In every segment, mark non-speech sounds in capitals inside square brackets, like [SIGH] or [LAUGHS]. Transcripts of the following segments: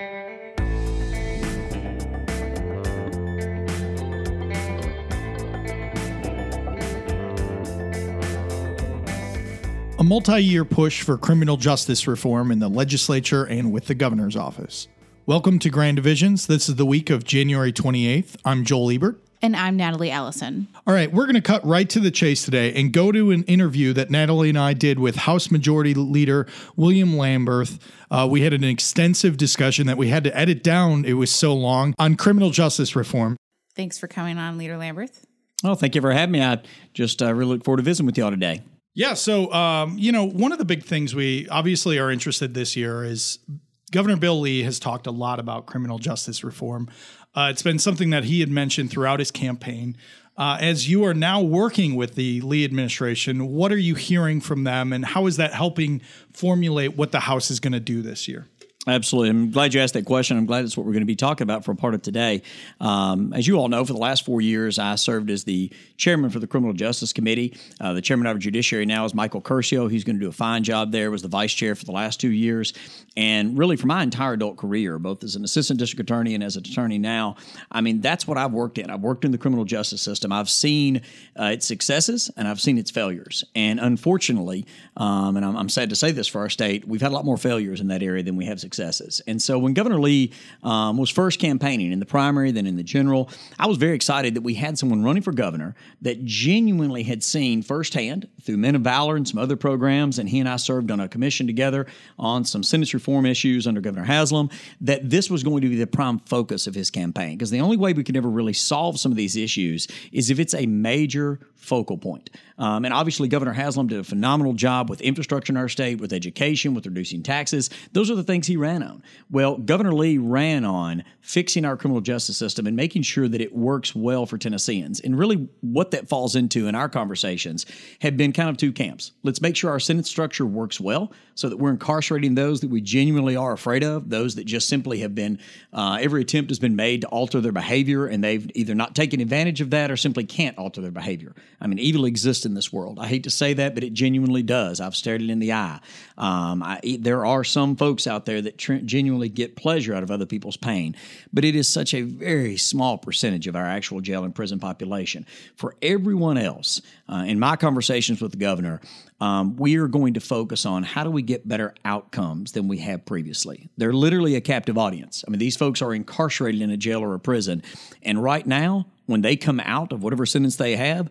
A multi year push for criminal justice reform in the legislature and with the governor's office. Welcome to Grand Divisions. This is the week of January 28th. I'm Joel Ebert. And I'm Natalie Allison. All right, we're going to cut right to the chase today and go to an interview that Natalie and I did with House Majority Leader William Lamberth. Uh, we had an extensive discussion that we had to edit down, it was so long, on criminal justice reform. Thanks for coming on, Leader Lamberth. Well, thank you for having me. I just uh, really look forward to visiting with y'all today. Yeah. So, um, you know, one of the big things we obviously are interested this year is Governor Bill Lee has talked a lot about criminal justice reform. Uh, it's been something that he had mentioned throughout his campaign. Uh, as you are now working with the Lee administration, what are you hearing from them, and how is that helping formulate what the House is going to do this year? Absolutely. I'm glad you asked that question. I'm glad it's what we're going to be talking about for a part of today. Um, as you all know, for the last four years, I served as the chairman for the Criminal Justice Committee. Uh, the chairman of the Judiciary now is Michael Curcio. He's going to do a fine job there. Was the vice chair for the last two years, and really for my entire adult career, both as an assistant district attorney and as an attorney now. I mean, that's what I've worked in. I've worked in the criminal justice system. I've seen uh, its successes and I've seen its failures. And unfortunately, um, and I'm, I'm sad to say this for our state, we've had a lot more failures in that area than we have success successes. And so when Governor Lee um, was first campaigning in the primary, then in the general, I was very excited that we had someone running for governor that genuinely had seen firsthand through Men of Valor and some other programs, and he and I served on a commission together on some sentence reform issues under Governor Haslam, that this was going to be the prime focus of his campaign. Because the only way we could ever really solve some of these issues is if it's a major focal point. Um, and obviously, Governor Haslam did a phenomenal job with infrastructure in our state, with education, with reducing taxes. Those are the things he ran on. Well, Governor Lee ran on fixing our criminal justice system and making sure that it works well for Tennesseans. And really, what that falls into in our conversations have been kind of two camps. Let's make sure our sentence structure works well so that we're incarcerating those that we genuinely are afraid of, those that just simply have been, uh, every attempt has been made to alter their behavior and they've either not taken advantage of that or simply can't alter their behavior. I mean, evil exists in this world. I hate to say that, but it genuinely does. I've stared it in the eye. Um, I, there are some folks out there that tr- genuinely get pleasure out of other people's pain, but it is such a very small percentage of our actual jail and prison population. For everyone else, uh, in my conversations with the governor, um, we are going to focus on how do we get better outcomes than we have previously. They're literally a captive audience. I mean, these folks are incarcerated in a jail or a prison, and right now, when they come out of whatever sentence they have,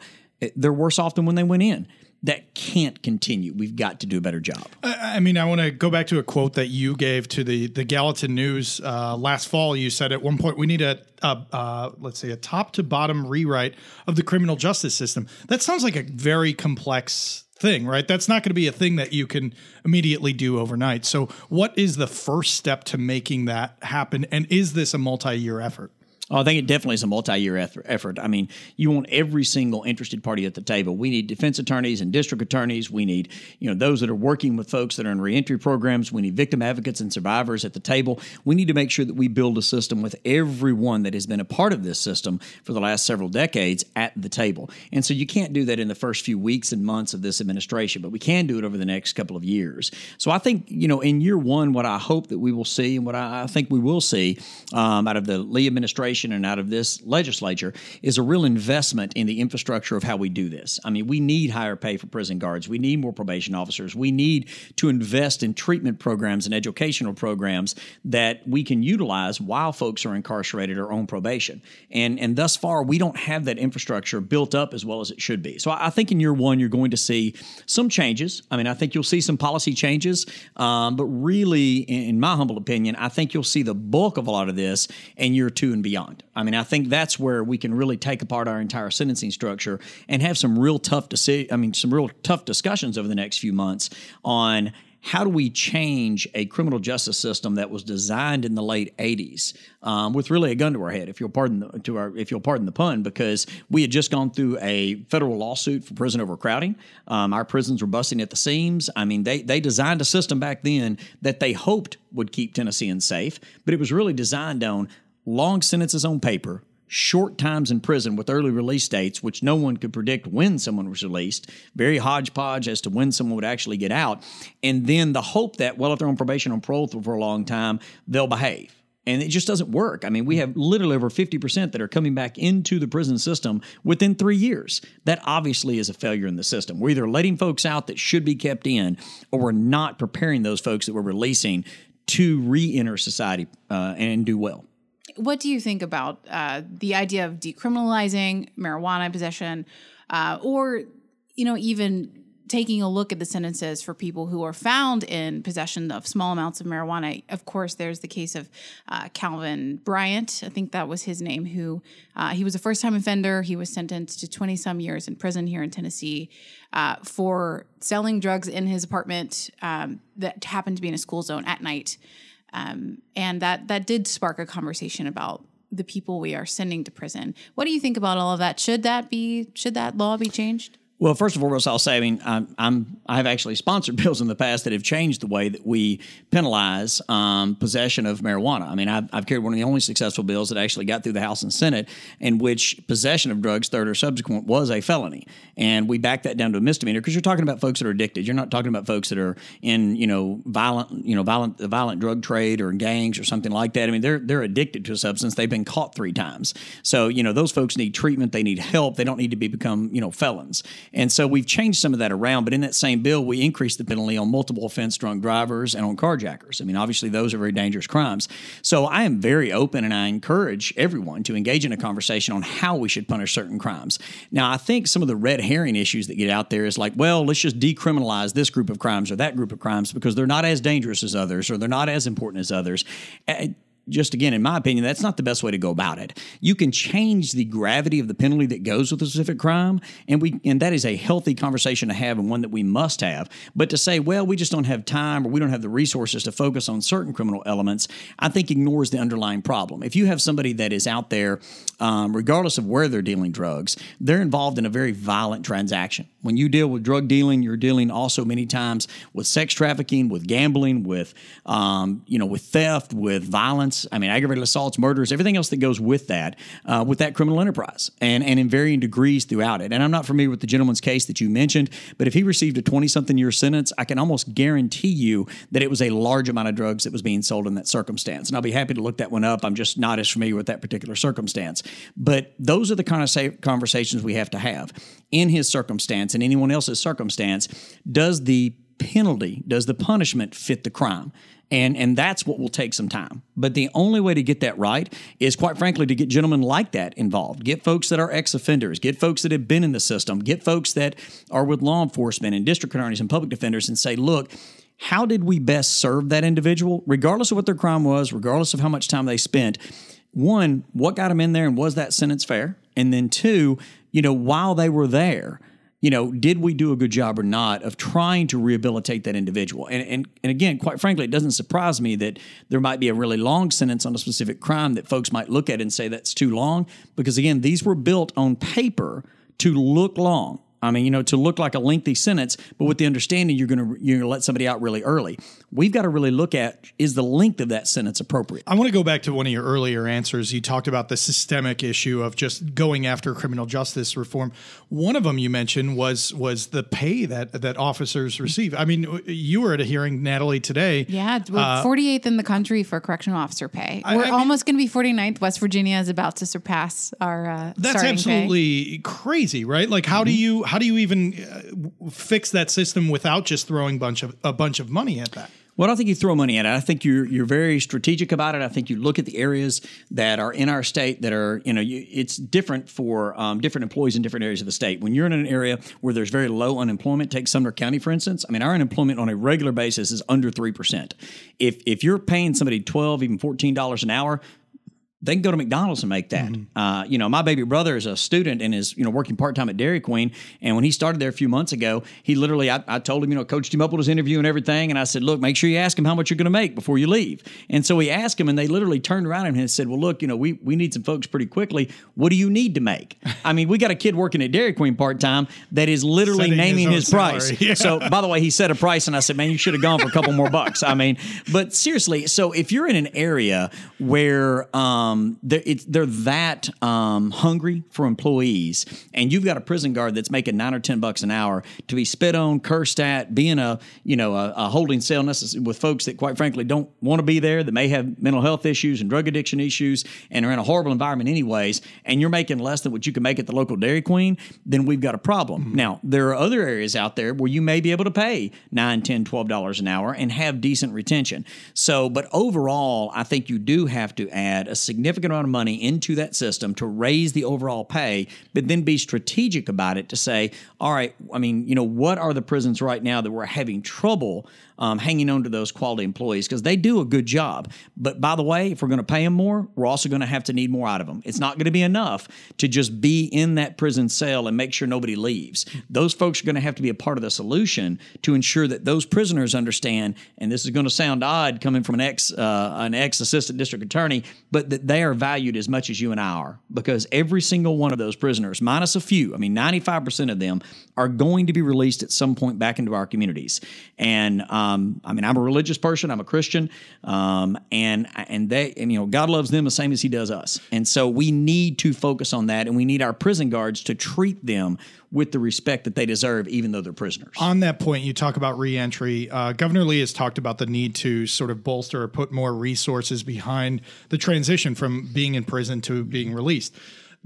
they're worse off than when they went in. That can't continue. We've got to do a better job. I mean, I want to go back to a quote that you gave to the the Gallatin News uh, last fall. You said at one point we need a, a uh, let's say a top to bottom rewrite of the criminal justice system. That sounds like a very complex thing, right? That's not going to be a thing that you can immediately do overnight. So, what is the first step to making that happen? And is this a multi year effort? Oh, I think it definitely is a multi-year effort. I mean, you want every single interested party at the table. We need defense attorneys and district attorneys. We need, you know, those that are working with folks that are in reentry programs. We need victim advocates and survivors at the table. We need to make sure that we build a system with everyone that has been a part of this system for the last several decades at the table. And so you can't do that in the first few weeks and months of this administration, but we can do it over the next couple of years. So I think, you know, in year one, what I hope that we will see and what I think we will see um, out of the Lee administration administration and out of this legislature is a real investment in the infrastructure of how we do this. I mean, we need higher pay for prison guards. We need more probation officers. We need to invest in treatment programs and educational programs that we can utilize while folks are incarcerated or on probation. And and thus far, we don't have that infrastructure built up as well as it should be. So I, think in year one, you're going to see some changes. I mean, I think you'll see some policy changes, um, but really, in my humble opinion, I think you'll see the bulk of a lot of this in year two and beyond I mean, I think that's where we can really take apart our entire sentencing structure and have some real tough deci- I mean, some real tough discussions over the next few months on how do we change a criminal justice system that was designed in the late 80s um, with really a gun to our head, if you'll pardon the, to our, if you'll pardon the pun, because we had just gone through a federal lawsuit for prison overcrowding. Um, our prisons were busting at the seams. I mean, they they designed a system back then that they hoped would keep Tennesseans safe, but it was really designed on long sentences on paper, short times in prison with early release dates, which no one could predict when someone was released, very hodgepodge as to when someone would actually get out, and then the hope that, well, if they're on probation or parole for a long time, they'll behave. And it just doesn't work. I mean, we have literally over 50% that are coming back into the prison system within three years. That obviously is a failure in the system. We're either letting folks out that should be kept in, or we're not preparing those folks that we're releasing to re enter society uh, and do well. What do you think about uh, the idea of decriminalizing marijuana possession, uh, or you know, even taking a look at the sentences for people who are found in possession of small amounts of marijuana. Of course, there's the case of uh, Calvin Bryant. I think that was his name. Who uh, he was a first time offender. He was sentenced to 20 some years in prison here in Tennessee uh, for selling drugs in his apartment um, that happened to be in a school zone at night. Um, and that that did spark a conversation about the people we are sending to prison. What do you think about all of that? Should that be should that law be changed? Well, first and foremost, I'll say, I mean, I'm, I'm I've actually sponsored [LAUGHS] bills in the past that have changed the way that we penalize um, possession of marijuana. I mean, I've, I've, carried one of the only successful bills that actually got through the House and Senate, in which possession of drugs, third or subsequent, was a felony, and we backed that down to a misdemeanor because you're talking about folks that are addicted. You're not talking about folks that are in, you know, violent, you know, violent, violent drug trade or gangs or something like that. I mean, they're they're addicted to a substance. They've been caught three times, so you know, those folks need treatment. They need help. They don't need to be become, you know, felons. And so we've changed some of that around, but in that same bill, we increased the penalty on multiple offense drunk drivers and on carjackers. I mean, obviously, those are very dangerous crimes. So I am very open and I encourage everyone to engage in a conversation on how we should punish certain crimes. Now, I think some of the red herring issues that get out there is like, well, let's just decriminalize this group of crimes or that group of crimes because they're not as dangerous as others or they're not as important as others just again, in my opinion, that's not the best way to go about it. You can change the gravity of the penalty that goes with a specific crime, and we and that is a healthy conversation to have and one that we must have. But to say, well, we just don't have time or we don't have the resources to focus on certain criminal elements, I think ignores the underlying problem. If you have somebody that is out there, um, regardless of where they're dealing drugs, they're involved in a very violent transaction. When you deal with drug dealing, you're dealing also many times with sex trafficking, with gambling, with um, you know, with theft, with violence I mean, aggravated assaults, murders, everything else that goes with that, uh, with that criminal enterprise, and and in varying degrees throughout it. And I'm not familiar with the gentleman's case that you mentioned, but if he received a 20 something year sentence, I can almost guarantee you that it was a large amount of drugs that was being sold in that circumstance. And I'll be happy to look that one up. I'm just not as familiar with that particular circumstance. But those are the kind of conversations we have to have in his circumstance and anyone else's circumstance. Does the penalty, does the punishment fit the crime? And, and that's what will take some time. But the only way to get that right is, quite frankly, to get gentlemen like that involved. Get folks that are ex offenders, get folks that have been in the system, get folks that are with law enforcement and district attorneys and public defenders and say, look, how did we best serve that individual, regardless of what their crime was, regardless of how much time they spent? One, what got them in there and was that sentence fair? And then two, you know, while they were there, you know, did we do a good job or not of trying to rehabilitate that individual? And, and, and again, quite frankly, it doesn't surprise me that there might be a really long sentence on a specific crime that folks might look at and say that's too long, because again, these were built on paper to look long. I mean, you know, to look like a lengthy sentence, but with the understanding you're going to you're going to let somebody out really early. We've got to really look at is the length of that sentence appropriate. I want to go back to one of your earlier answers. You talked about the systemic issue of just going after criminal justice reform. One of them you mentioned was was the pay that that officers receive. I mean, you were at a hearing, Natalie, today. Yeah, we're uh, 48th in the country for correctional officer pay. We're I, I almost going to be 49th. West Virginia is about to surpass our. Uh, that's absolutely pay. crazy, right? Like, how mm-hmm. do you how do you even uh, fix that system without just throwing bunch of a bunch of money at that? Well, I don't think you throw money at it. I think you're you're very strategic about it. I think you look at the areas that are in our state that are you know you, it's different for um, different employees in different areas of the state. When you're in an area where there's very low unemployment, take Sumner County for instance. I mean, our unemployment on a regular basis is under three percent. If if you're paying somebody twelve even fourteen dollars an hour, they can go to McDonald's and make that. Mm-hmm. Uh, you know, my baby brother is a student and is you know working part time at Dairy Queen. And when he started there a few months ago, he literally I, I, told him you know coached him up with his interview and everything. And I said, look, make sure you ask him how much you're going to make before you leave. And so he asked him, and they literally turned around and said, well, look, you know, we we need some folks pretty quickly. What do you need to make? [LAUGHS] I mean, we got a kid working at Dairy Queen part time that is literally Setting naming his, his price. [LAUGHS] Yeah. So by the way, he set a price, and I said, man, you should have gone for a couple more bucks. I mean, but seriously, so if you're in an area where um, um, they're, it's, they're that um, hungry for employees, and you've got a prison guard that's making nine or ten bucks an hour to be spit on, cursed at, being a you know a, a holding cell necess- with folks that quite frankly don't want to be there, that may have mental health issues and drug addiction issues, and are in a horrible environment anyways, and you're making less than what you can make at the local Dairy Queen, then we've got a problem. Mm-hmm. Now there are other areas out there where you may be able to pay nine, ten, twelve dollars an hour and have decent retention. So, but overall, I think you do have to add a significant amount of money into that system to raise the overall pay, but then be strategic about it to say, all right, I mean, you know, what are the prisons right now that we're having trouble um, hanging on to those quality employees because they do a good job. But by the way, if we're going to pay them more, we're also going to have to need more out of them. It's not going to be enough to just be in that prison cell and make sure nobody leaves. Those folks are going to have to be a part of the solution to ensure that those prisoners understand. And this is going to sound odd coming from an ex uh, an ex assistant district attorney, but that they are valued as much as you and I are because every single one of those prisoners, minus a few, I mean, 95% of them are going to be released at some point back into our communities. And um, um, I mean, I'm a religious person. I'm a Christian, um, and and they and you know God loves them the same as He does us, and so we need to focus on that, and we need our prison guards to treat them with the respect that they deserve, even though they're prisoners. On that point, you talk about reentry. Uh, Governor Lee has talked about the need to sort of bolster or put more resources behind the transition from being in prison to being released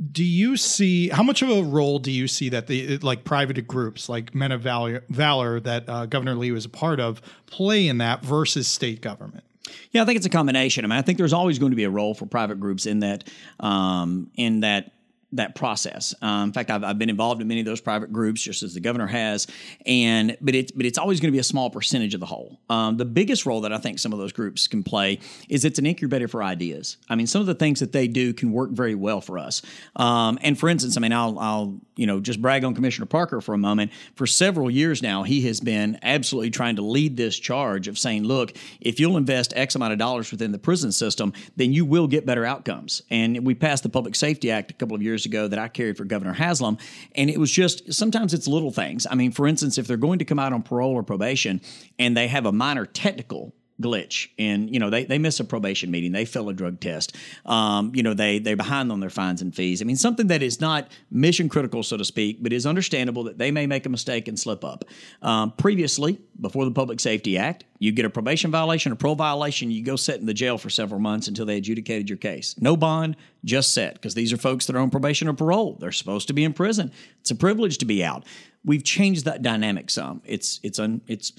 do you see how much of a role do you see that the like private groups like Men of Valor, Valor that uh, Governor Lee was a part of play in that versus state government? Yeah, I think it's a combination. I mean, I think there's always going to be a role for private groups in that um, in that that process. Um, in fact, I've, I've, been involved in many of those private groups, just as the governor has, and but it's but it's always going to be a small percentage of the whole. Um, the biggest role that I think some of those groups can play is it's an incubator for ideas. I mean, some of the things that they do can work very well for us. Um, and for instance, I mean, I'll I'll you know just brag on Commissioner Parker for a moment. For several years now, he has been absolutely trying to lead this charge of saying, look, if you'll invest X amount of dollars within the prison system, then you will get better outcomes. And we passed the Public Safety Act a couple of years years ago that I carried for Governor Haslam. And it was just sometimes it's little things. I mean, for instance, if they're going to come out on parole or probation and they have a minor technical glitch. And you know they, they miss a probation meeting. They fail a drug test. Um, you know they they're behind on their fines and fees. I mean something that is not mission critical so to speak but is understandable that they may make a mistake and slip up. Um, previously before the public safety act you get a probation violation a parole violation you go sit in the jail for several months until they adjudicated your case. No bond just set because these are folks that are on probation or parole. They're supposed to be in prison. It's a privilege to be out. We've changed that dynamic some. It's it's un, it's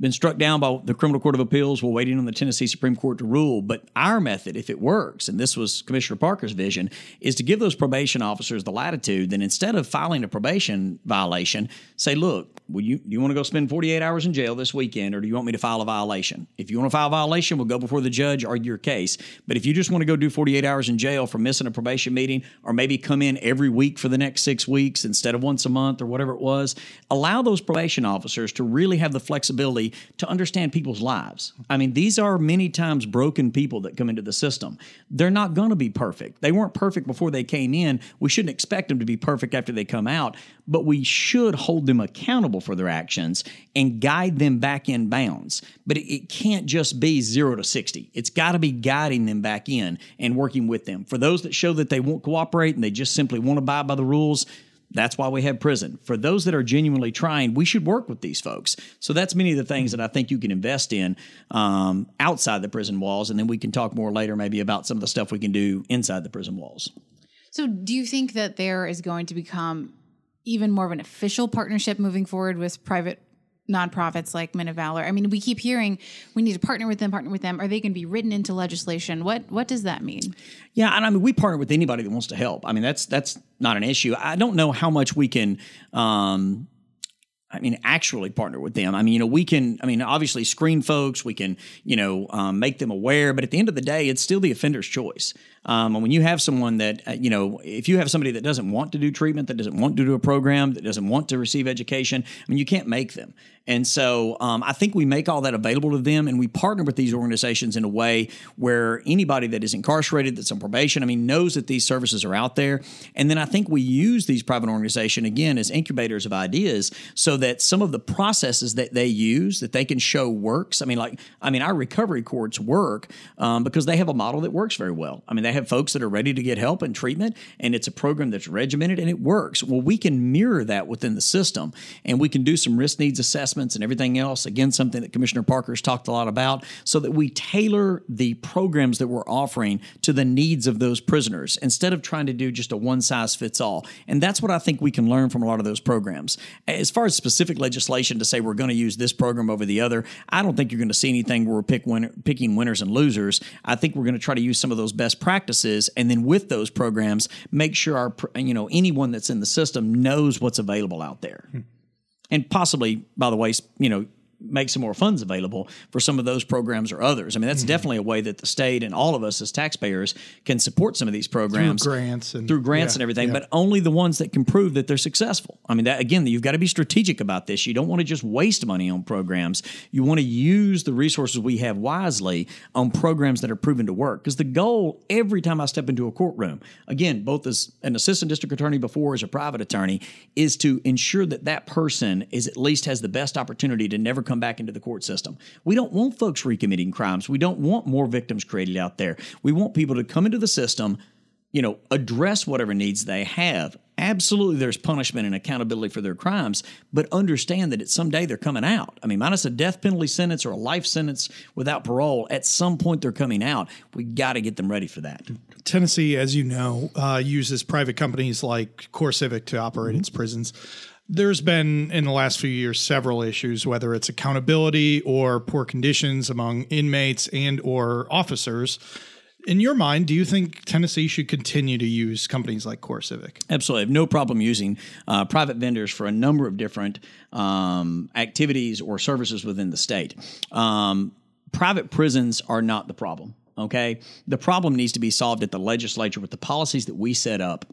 been struck down by the Criminal Court of Appeals. We're waiting on the Tennessee Supreme Court to rule. But our method, if it works, and this was Commissioner Parker's vision, is to give those probation officers the latitude that instead of filing a probation violation, say, look, will you, do you want to go spend 48 hours in jail this weekend, or do you want me to file a violation? If you want to file a violation, we'll go before the judge, argue your case. But if you just want to go do 48 hours in jail for missing a probation meeting, or maybe come in every week for the next six weeks instead of once a month or whatever it was, allow those probation officers to really have the flexibility to understand people's lives. I mean, these are many times broken people that come into the system. They're not going to be perfect. They weren't perfect before they came in. We shouldn't expect them to be perfect after they come out, but we should hold them accountable for their actions and guide them back in bounds. But it, it can't just be zero to 60. It's got to be guiding them back in and working with them. For those that show that they won't cooperate and they just simply want to abide by the rules, that's why we have prison. For those that are genuinely trying, we should work with these folks. So that's many of the things that I think you can invest in um, outside the prison walls, and then we can talk more later maybe about some of the stuff we can do inside the prison walls. So, do you think that there is going to become even more of an official partnership moving forward with private nonprofits like Men of Valor? I mean, we keep hearing we need to partner with them, partner with them. Are they going to be written into legislation? What what does that mean? Yeah, and I mean, we partner with anybody that wants to help. I mean, that's that's not an issue. I don't know how much we can. Um, I mean, actually partner with them. I mean, you know, we can, I mean, obviously screen folks, we can, you know, um, make them aware, but at the end of the day, it's still the offender's choice. Um, and when you have someone that, uh, you know, if you have somebody that doesn't want to do treatment, that doesn't want to do a program, that doesn't want to receive education, I mean, you can't make them. And so um, I think we make all that available to them and we partner with these organizations in a way where anybody that is incarcerated, that's on probation, I mean, knows that these services are out there. And then I think we use these private organizations, again, as incubators of ideas so that some of the processes that they use, that they can show works. I mean, like, I mean, our recovery courts work um, because they have a model that works very well. I mean, they have folks that are ready to get help and treatment, and it's a program that's regimented and it works. Well, we can mirror that within the system, and we can do some risk needs assessments and everything else. Again, something that Commissioner Parker's talked a lot about, so that we tailor the programs that we're offering to the needs of those prisoners instead of trying to do just a one size fits all. And that's what I think we can learn from a lot of those programs. As far as specific legislation to say we're going to use this program over the other, I don't think you're going to see anything where we're pick winner, picking winners and losers. I think we're going to try to use some of those best practices, and then with those programs, make sure our you know anyone that's in the system knows what's available out there. Hmm. And possibly, by the way, you know, make some more funds available for some of those programs or others. I mean, that's mm-hmm. definitely a way that the state and all of us as taxpayers can support some of these programs through grants and through grants yeah, and everything, yeah. but only the ones that can prove that they're successful. I mean, that again, you've got to be strategic about this. You don't want to just waste money on programs. You want to use the resources we have wisely on programs that are proven to work. Because the goal every time I step into a courtroom, again, both as an assistant district attorney before as a private attorney, is to ensure that that person is at least has the best opportunity to never come back into the court system. We don't want folks recommitting crimes. We don't want more victims created out there. We want people to come into the system, you know, address whatever needs they have. Absolutely, there's punishment and accountability for their crimes, but understand that at some day they're coming out. I mean, minus a death penalty sentence or a life sentence without parole, at some point they're coming out. We got to get them ready for that. Tennessee, as you know, uh, uses private companies like CoreCivic to operate mm-hmm. its prisons. There's been in the last few years several issues, whether it's accountability or poor conditions among inmates and or officers. In your mind, do you think Tennessee should continue to use companies like CoreCivic? Absolutely, I have no problem using uh, private vendors for a number of different um, activities or services within the state. Um, private prisons are not the problem. Okay, the problem needs to be solved at the legislature with the policies that we set up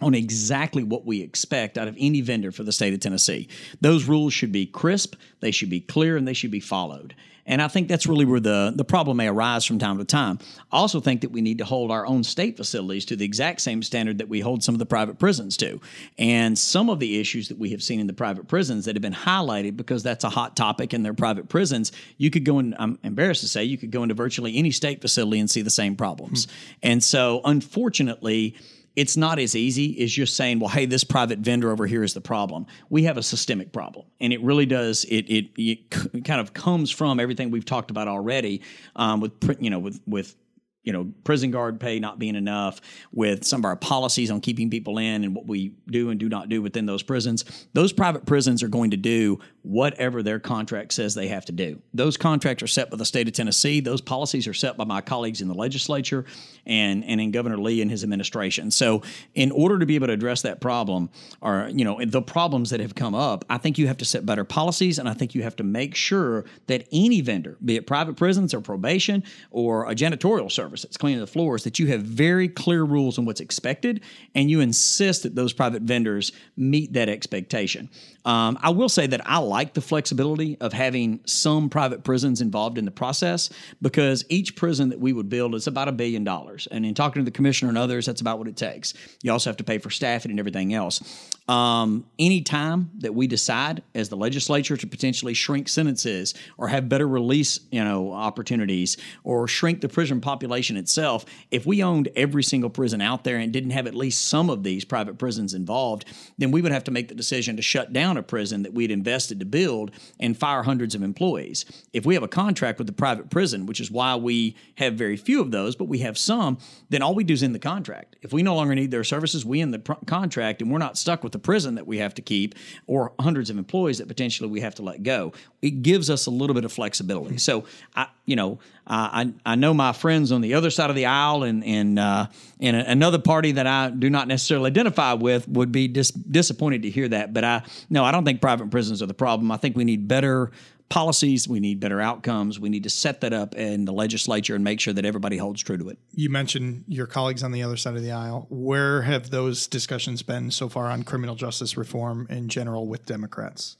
on exactly what we expect out of any vendor for the state of Tennessee. Those rules should be crisp, they should be clear, and they should be followed. And I think that's really where the, the problem may arise from time to time. I also think that we need to hold our own state facilities to the exact same standard that we hold some of the private prisons to. And some of the issues that we have seen in the private prisons that have been highlighted because that's a hot topic in their private prisons, you could go in, I'm embarrassed to say, you could go into virtually any state facility and see the same problems. Hmm. And so, unfortunately, it's not as easy as just saying, well, hey, this private vendor over here is the problem. We have a systemic problem. And it really does, it, it, it kind of comes from everything we've talked about already um, with, you know, with, with you know, prison guard pay not being enough, with some of our policies on keeping people in and what we do and do not do within those prisons, those private prisons are going to do whatever their contract says they have to do. Those contracts are set by the state of Tennessee. Those policies are set by my colleagues in the legislature and, and in Governor Lee and his administration. So, in order to be able to address that problem, or, you know, the problems that have come up, I think you have to set better policies and I think you have to make sure that any vendor, be it private prisons or probation or a janitorial service, that's cleaning the floors that you have very clear rules on what's expected and you insist that those private vendors meet that expectation. Um, I will say that I like the flexibility of having some private prisons involved in the process because each prison that we would build is about a billion dollars. And in talking to the commissioner and others, that's about what it takes. You also have to pay for staffing and everything else. Um, any time that we decide as the legislature to potentially shrink sentences or have better release, you know, opportunities or shrink the prison population itself, if we owned every single prison out there and didn't have at least some of these private prisons involved, then we would have to make the decision to shut down a prison that we'd invested to build and fire hundreds of employees. If we have a contract with the private prison, which is why we have very few of those, but we have some, then all we do is in the contract. If we no longer need their services, we end the pr- contract and we're not stuck with the prison that we have to keep or hundreds of employees that potentially we have to let go. It gives us a little bit of flexibility. So, I, you know, I, I know my friends on the other side of the aisle and and uh, and another party that I do not necessarily identify with would be dis- disappointed to hear that. But I no, I don't think private prisons are the problem. I think we need better policies. We need better outcomes. We need to set that up in the legislature and make sure that everybody holds true to it. You mentioned your colleagues on the other side of the aisle. Where have those discussions been so far on criminal justice reform in general with Democrats?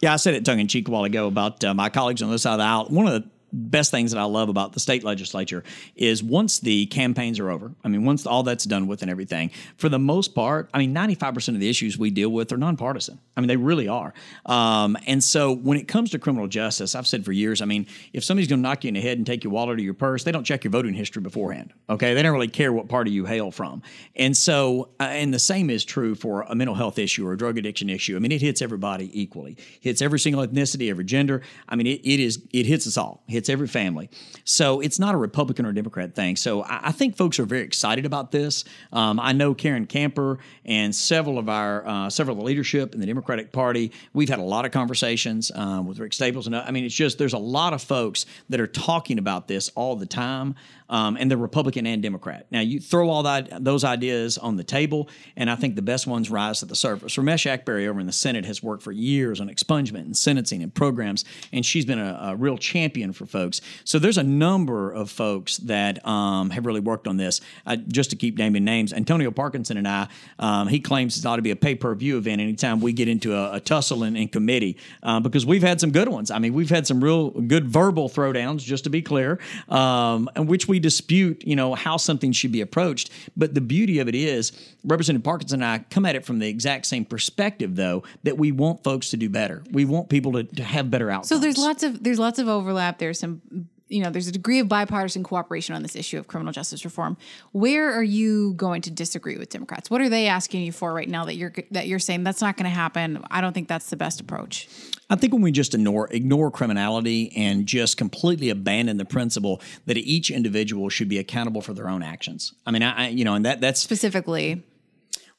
Yeah, I said it tongue in cheek a while ago about uh, my colleagues on the other side of the aisle. One of the best things that I love about the state legislature is once the campaigns are over, I mean, once all that's done with and everything, for the most part, I mean, 95% of the issues we deal with are nonpartisan. I mean, they really are. Um, and so when it comes to criminal justice, I've said for years, I mean, if somebody's going to knock you in the head and take your wallet or your purse, they don't check your voting history beforehand. Okay. They don't really care what party you hail from. And so, uh, and the same is true for a mental health issue or a drug addiction issue. I mean, it hits everybody equally, hits every single ethnicity, every gender. I mean, it, it is, it hits us all, hits every family. So it's not a Republican or Democrat thing. So I, I think folks are very excited about this. Um, I know Karen Camper and several of our, uh, several of the leadership in the Democratic Party, we've had a lot of conversations um, with Rick Staples. And I mean, it's just, there's a lot of folks that are talking about this all the time um, and the Republican and Democrat. Now, you throw all that those ideas on the table, and I think the best ones rise to the surface. Raumesh Akbari over in the Senate has worked for years on expungement and sentencing and programs, and she's been a, a real champion for folks. So there's a number of folks that um, have really worked on this. Uh, just to keep naming names, Antonio Parkinson and I, um, he claims it ought to be a pay per view event anytime we get into a, a tussle in, in committee uh, because we've had some good ones. I mean, we've had some real good verbal throwdowns, just to be clear, um, and which we we dispute, you know, how something should be approached. But the beauty of it is, Representative Parkinson and I come at it from the exact same perspective, though, that we want folks to do better. We want people to, to have better outcomes. So there's lots of there's lots of overlap. There's some you know there's a degree of bipartisan cooperation on this issue of criminal justice reform. Where are you going to disagree with democrats? What are they asking you for right now that you're that you're saying that's not going to happen? I don't think that's the best approach. I think when we just ignore ignore criminality and just completely abandon the principle that each individual should be accountable for their own actions. I mean, I, I you know, and that that's specifically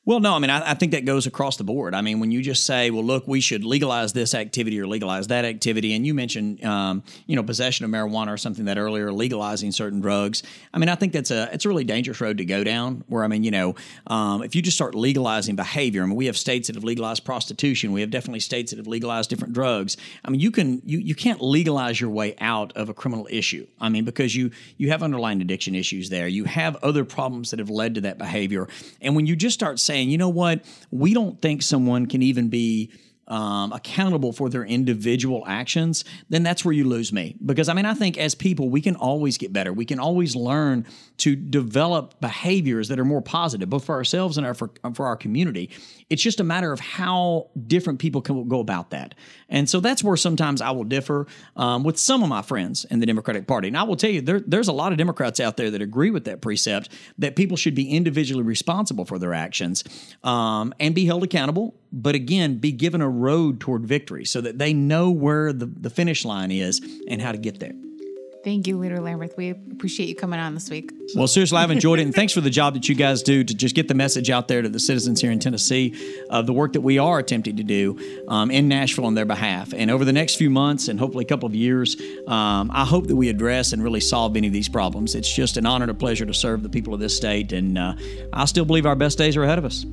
well, no, I mean, I, I, think that goes across the board. I mean, when you just say, well, look, we should legalize this activity or legalize that activity, and you mentioned, um, you know, possession of marijuana or something that earlier, legalizing certain drugs. I mean, I think that's a it's a really dangerous road to go down. Where I mean, you know, um, if you just start legalizing behavior, I mean, we have states that have legalized prostitution. We have definitely states that have legalized different drugs. I mean, you can you you can't legalize your way out of a criminal issue. I mean, because you you have underlying addiction issues there. You have other problems that have led to that behavior, and when you just start saying saying, you know what, we don't think someone can even be um, accountable for their individual actions, then that's where you lose me. Because I mean, I think as people, we can always get better. We can always learn to develop behaviors that are more positive, both for ourselves and our, for, for our community. It's just a matter of how different people can go about that. And so that's where sometimes I will differ um, with some of my friends in the Democratic Party. And I will tell you, there, there's a lot of Democrats out there that agree with that precept that people should be individually responsible for their actions um, and be held accountable, but again, be given a road toward victory so that they know where the, the finish line is and how to get there. Thank you, Leader Lamberth. We appreciate you coming on this week. Well, seriously, I've enjoyed it. And thanks for the job that you guys do to just get the message out there to the citizens here in Tennessee of the work that we are attempting to do um, in Nashville on their behalf. And over the next few months and hopefully a couple of years, um, I hope that we address and really solve any of these problems. It's just an honor and a pleasure to serve the people of this state. And uh, I still believe our best days are ahead of us.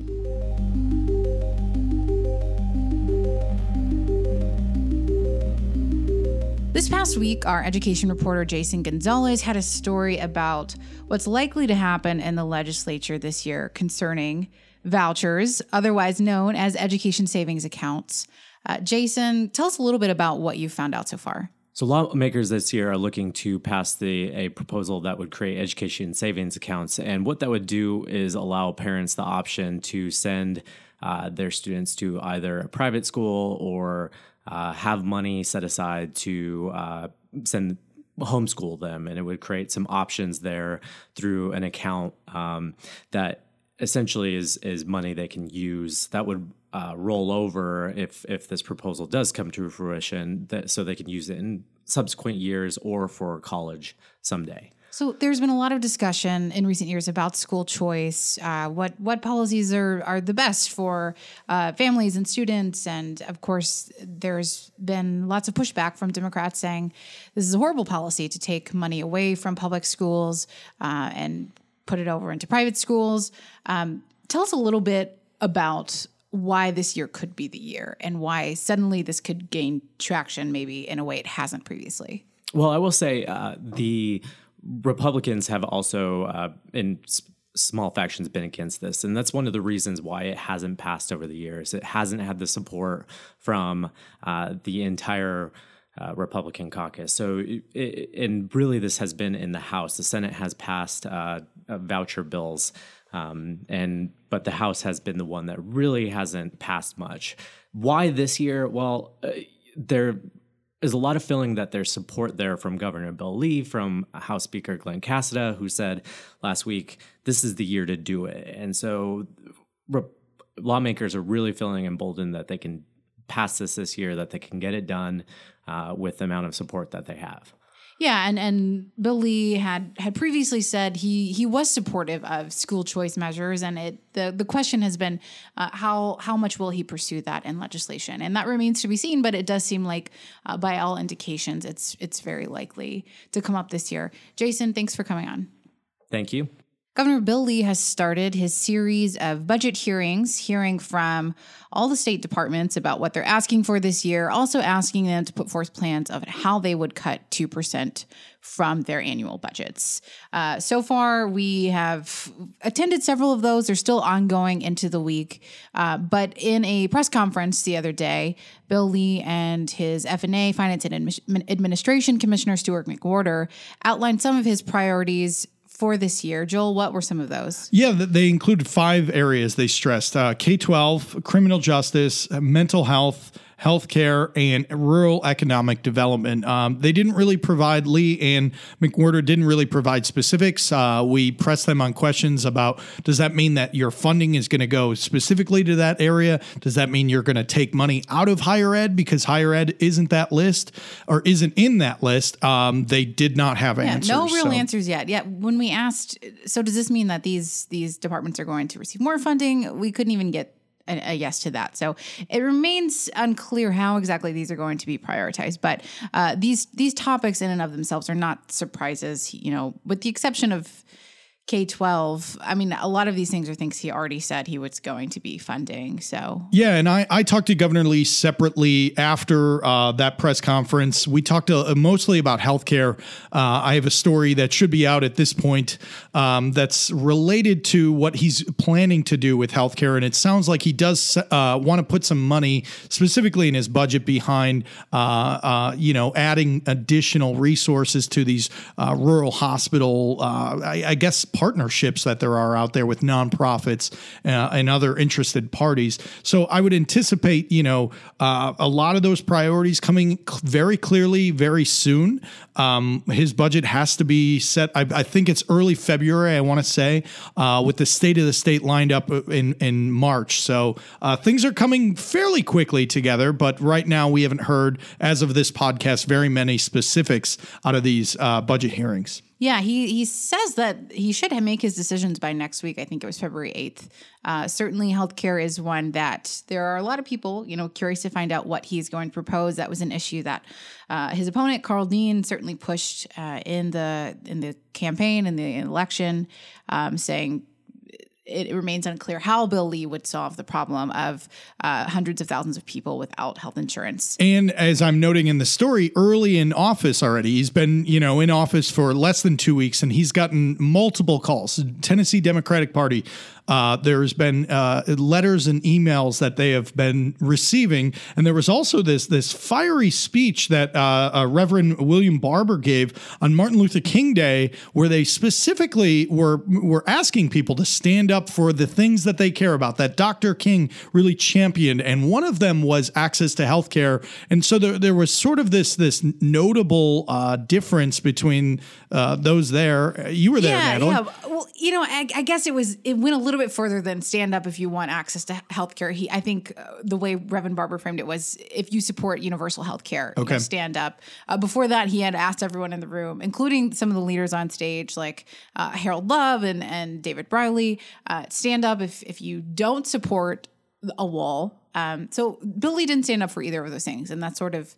This past week, our education reporter Jason Gonzales had a story about what's likely to happen in the legislature this year concerning vouchers, otherwise known as education savings accounts. Uh, Jason, tell us a little bit about what you found out so far. So lawmakers this year are looking to pass the a proposal that would create education savings accounts, and what that would do is allow parents the option to send uh, their students to either a private school or uh, have money set aside to uh, send homeschool them, and it would create some options there through an account um, that essentially is is money they can use that would uh, roll over if if this proposal does come to fruition, that so they can use it in subsequent years or for college someday. So there's been a lot of discussion in recent years about school choice, uh, what what policies are are the best for uh, families and students, and of course there's been lots of pushback from Democrats saying this is a horrible policy to take money away from public schools uh, and put it over into private schools. Um, tell us a little bit about why this year could be the year and why suddenly this could gain traction maybe in a way it hasn't previously. Well, I will say uh, the Republicans have also, uh, in small factions, been against this. And that's one of the reasons why it hasn't passed over the years. It hasn't had the support from uh, the entire uh, Republican caucus. So, it, it, and really, this has been in the House. The Senate has passed uh, uh, voucher bills, um, and but the House has been the one that really hasn't passed much. Why this year? Well, uh, there is a lot of feeling that there's support there from Governor Bill Lee, from House Speaker Glen Casada, who said last week, "This is the year to do it," and so. Re- lawmakers are really feeling emboldened that they can pass this this year, that they can get it done uh, with the amount of support that they have. Yeah, and and Bill Lee had had previously said he he was supportive of school choice measures, and it the the question has been uh, how how much will he pursue that in legislation, and that remains to be seen. But it does seem like, uh, by all indications, it's it's very likely to come up this year. Jason, thanks for coming on. Thank you. Governor Bill Lee has started his series of budget hearings, hearing from all the state departments about what they're asking for this year, also asking them to put forth plans of how they would cut 2% from their annual budgets. Uh, so far, we have attended several of those. They're still ongoing into the week. Uh, but in a press conference the other day, Bill Lee and his FNA, Finance and Administration Commissioner Stuart McWhorter, outlined some of his priorities for this year. Joel, what were some of those? Yeah, they included five areas they stressed uh, K 12, criminal justice, mental health, healthcare, and rural economic development. Um, they didn't really provide, Lee and McWhorter didn't really provide specifics. Uh, we pressed them on questions about does that mean that your funding is going to go specifically to that area? Does that mean you're going to take money out of higher ed because higher ed isn't that list or isn't in that list? Um, they did not have yeah, answers. No real so. answers yet. Yeah, when we asked, so does this mean that these these departments are going to receive more funding? We couldn't even get a, a, yes to that. So it remains unclear how exactly these are going to be prioritized. But uh, these these topics in and of themselves are not surprises. You know, with the exception of K 12, I mean, a lot of these things are things he already said he was going to be funding. So, yeah. And I, I talked to Governor Lee separately after uh, that press conference. We talked uh, mostly about healthcare. Uh, I have a story that should be out at this point um, that's related to what he's planning to do with healthcare. And it sounds like he does uh, want to put some money specifically in his budget behind, uh, uh, you know, adding additional resources to these rural hospital, I, I guess partnerships that there are out there with nonprofits uh, and other interested parties. So I would anticipate, you know, uh, a lot of those priorities coming very clearly very soon. Um, his budget has to be set. I, I think it's early February. I want to say uh, with the state of the state lined up in in March. So uh, things are coming fairly quickly together. But right now we haven't heard, as of this podcast, very many specifics out of these uh, budget hearings. Yeah, he he says that he should make his decisions by next week. I think it was February eighth. Uh, certainly, healthcare is one that there are a lot of people, you know, curious to find out what he's going to propose. That was an issue that uh, his opponent Karl Dean certainly pushed uh, in the in the campaign in the election, um, saying it remains unclear how Bill Lee would solve the problem of uh, hundreds of thousands of people without health insurance. And as I'm noting in the story, early in office already, he's been, you know, in office for less than two weeks, and he's gotten multiple calls. Tennessee Democratic Party uh, there's been uh, letters and emails that they have been receiving, and there was also this this fiery speech that uh, uh, Reverend William Barber gave on Martin Luther King Day, where they specifically were were asking people to stand up for the things that they care about, that Dr. King really championed, and one of them was access to health care. And so there, there was sort of this this notable uh, difference between uh, those there. You were there, yeah, Natalie. Yeah. Well, you know, I, I guess it was it went a little little bit further than stand up if you want access to healthcare. He, I think, uh, the way Reverend Barber framed it was if you support universal healthcare, okay. You know, stand up. Uh, before that, he had asked everyone in the room, including some of the leaders on stage, like uh, Harold Love and and David Briley, uh, stand up if if you don't support a wall. Um, so Bill Lee didn't stand up for either of those things, and that sort of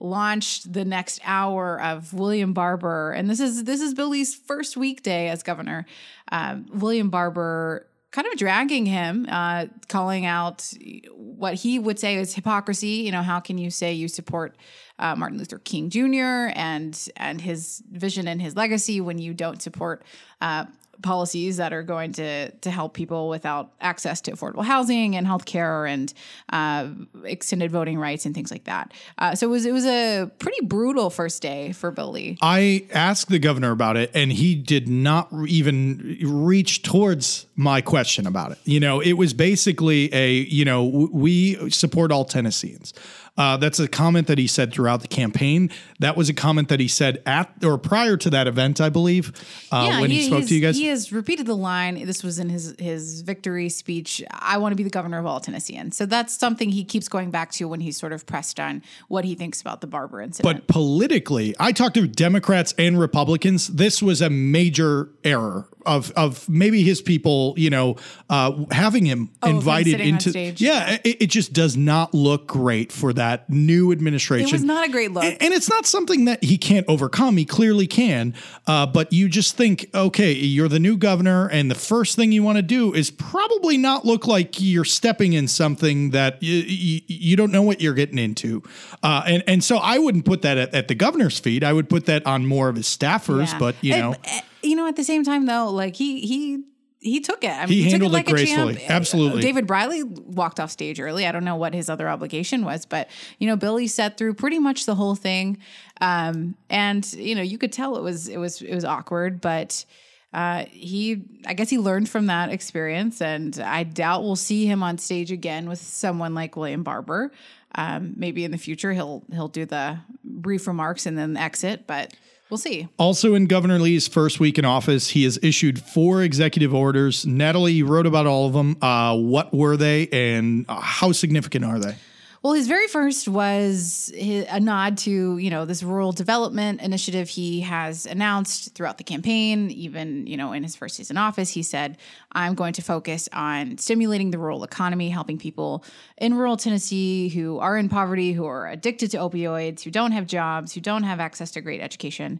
launched the next hour of William Barber, and this is this is Bill Lee's first weekday as governor. Um, William Barber kind of dragging him, uh, calling out what he would say is hypocrisy. You know, how can you say you support uh, Martin Luther King Jr. and and his vision and his legacy when you don't support uh, policies that are going to to help people without access to affordable housing and healthcare and uh, extended voting rights and things like that. Uh, so it was it was a pretty brutal first day for Bill Lee. I asked the governor about it, and he did not even reach towards my question about it. You know, it was basically a you know we support all Tennesseans. Uh, that's a comment that he said throughout the campaign. That was a comment that he said at or prior to that event, I believe, uh, when he, spoke to you guys. He has repeated the line. This was in his his victory speech. I want to be the governor of all Tennesseans. So that's something he keeps going back to when he's sort of pressed on what he thinks about the Barber incident. But politically, I talked to Democrats and Republicans. This was a major error of of maybe his people, you know, uh, having him Oh, him invited on into. stage. Yeah, it, it just does not look great for that new administration. it was not a great look. And, and it's not something that he can't overcome. He clearly can. Uh, but you just think, okay, you're the new governor, and the first thing you want to do is probably not look like you're stepping in something that you, you, you don't know what you're getting into. Uh, and and so I wouldn't put that at, at the governor's feet. I would put that on more of his staffers. Yeah. But you know. You know, at the same time though, like he he he took it. I mean, He took handled it like a gracefully. champ. Absolutely. David Briley walked off stage early. I don't know what his other obligation was, but you know, Bill Lee sat through pretty much the whole thing, um, and you know, you could tell it was it was it was awkward, but. Uh, he, I guess he learned from that experience, and I doubt we'll see him on stage again with someone like William Barber. Um, maybe in the future he'll he'll do the brief remarks and then exit, but we'll see. Also, in Governor Lee's first week in office, he has issued four executive orders. Natalie, you wrote about all of them. Uh, what were they, and uh, how significant are they? Well, his very first was a nod to you know this rural development initiative he has announced throughout the campaign. Even you know in his first days in office, he said, "I'm going to focus on stimulating the rural economy, helping people in rural Tennessee who are in poverty, who are addicted to opioids, who don't have jobs, who don't have access to great education."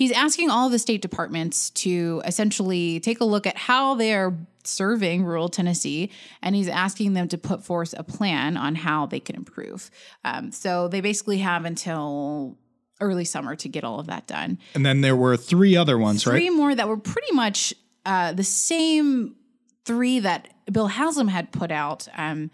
He's asking all the state departments to essentially take a look at how they're serving rural Tennessee, and he's asking them to put forth a plan on how they can improve. Um, so they basically have until early summer to get all of that done. And then there were three other ones, right? Three more that were pretty much uh, the same three that Bill Haslam had put out. Um,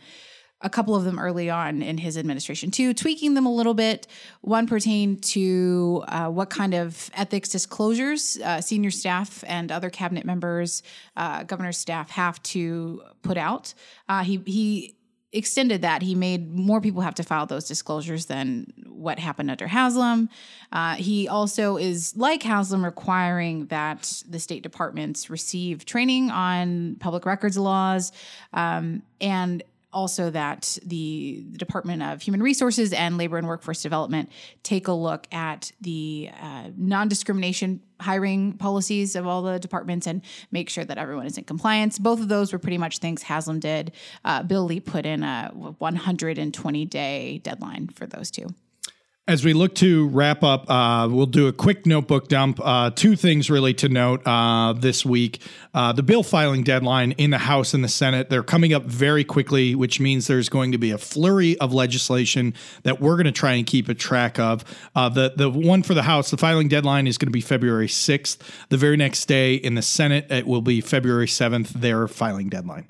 a couple of them early on in his administration too, tweaking them a little bit. One pertained to uh, what kind of ethics disclosures uh, senior staff and other cabinet members, uh, governor's staff have to put out. Uh, he he extended that. He made more people have to file those disclosures than what happened under Haslam. Uh, he also is like Haslam requiring that the state departments receive training on public records laws um, and also that the, Department of Human Resources and Labor and Workforce Development take a look at the uh, non discrimination hiring policies of all the departments and make sure that everyone is in compliance. Both of those were pretty much things Haslam did. Uh, Bill Lee put in a 120 day deadline for those two. As we look to wrap up, uh, we'll do a quick notebook dump. Uh, two things really to note uh, this week. Uh, the bill filing deadline in the House and the Senate, they're coming up very quickly, which means there's going to be a flurry of legislation that we're going to try and keep a track of. Uh, the, the one for the House, the filing deadline is going to be February 6th. The very next day in the Senate, it will be February 7th, their filing deadline.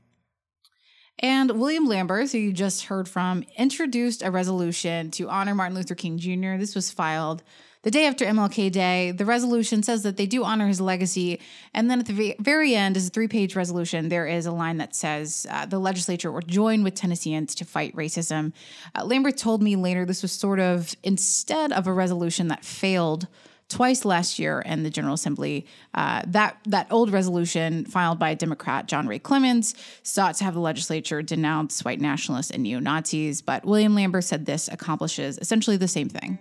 And William Lamberth, who you just heard from, introduced a resolution to honor Martin Luther King Jr. This was filed the day after MLK Day. The resolution says that they do honor his legacy. And then at the very end is a three page resolution. There is a line that says uh, the legislature will join with Tennesseans to fight racism. Uh, Lamberth told me later this was sort of instead of a resolution that failed twice last year in the General Assembly. Uh, that that old resolution filed by Democrat John Ray Clemmons sought to have the legislature denounce white nationalists and neo Nazis, but William Lamberth said this accomplishes essentially the same thing.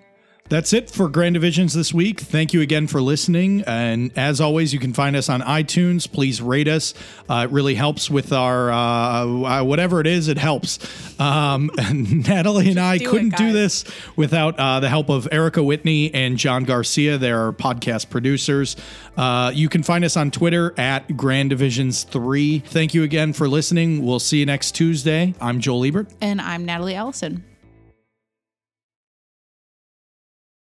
That's it for Grand Divisions this week. Thank you again for listening. And as always, you can find us on iTunes. Please rate us. Uh, it really helps with our uh, whatever it is, it helps. Um, [LAUGHS] and Natalie and I do couldn't do this without uh, the help of Erica Whitney and John Garcia. They're our podcast producers. Uh, you can find us on Twitter at Grand Divisions 3. Thank you again for listening. We'll see you next Tuesday. I'm Joel Ebert. And I'm Natalie Allison.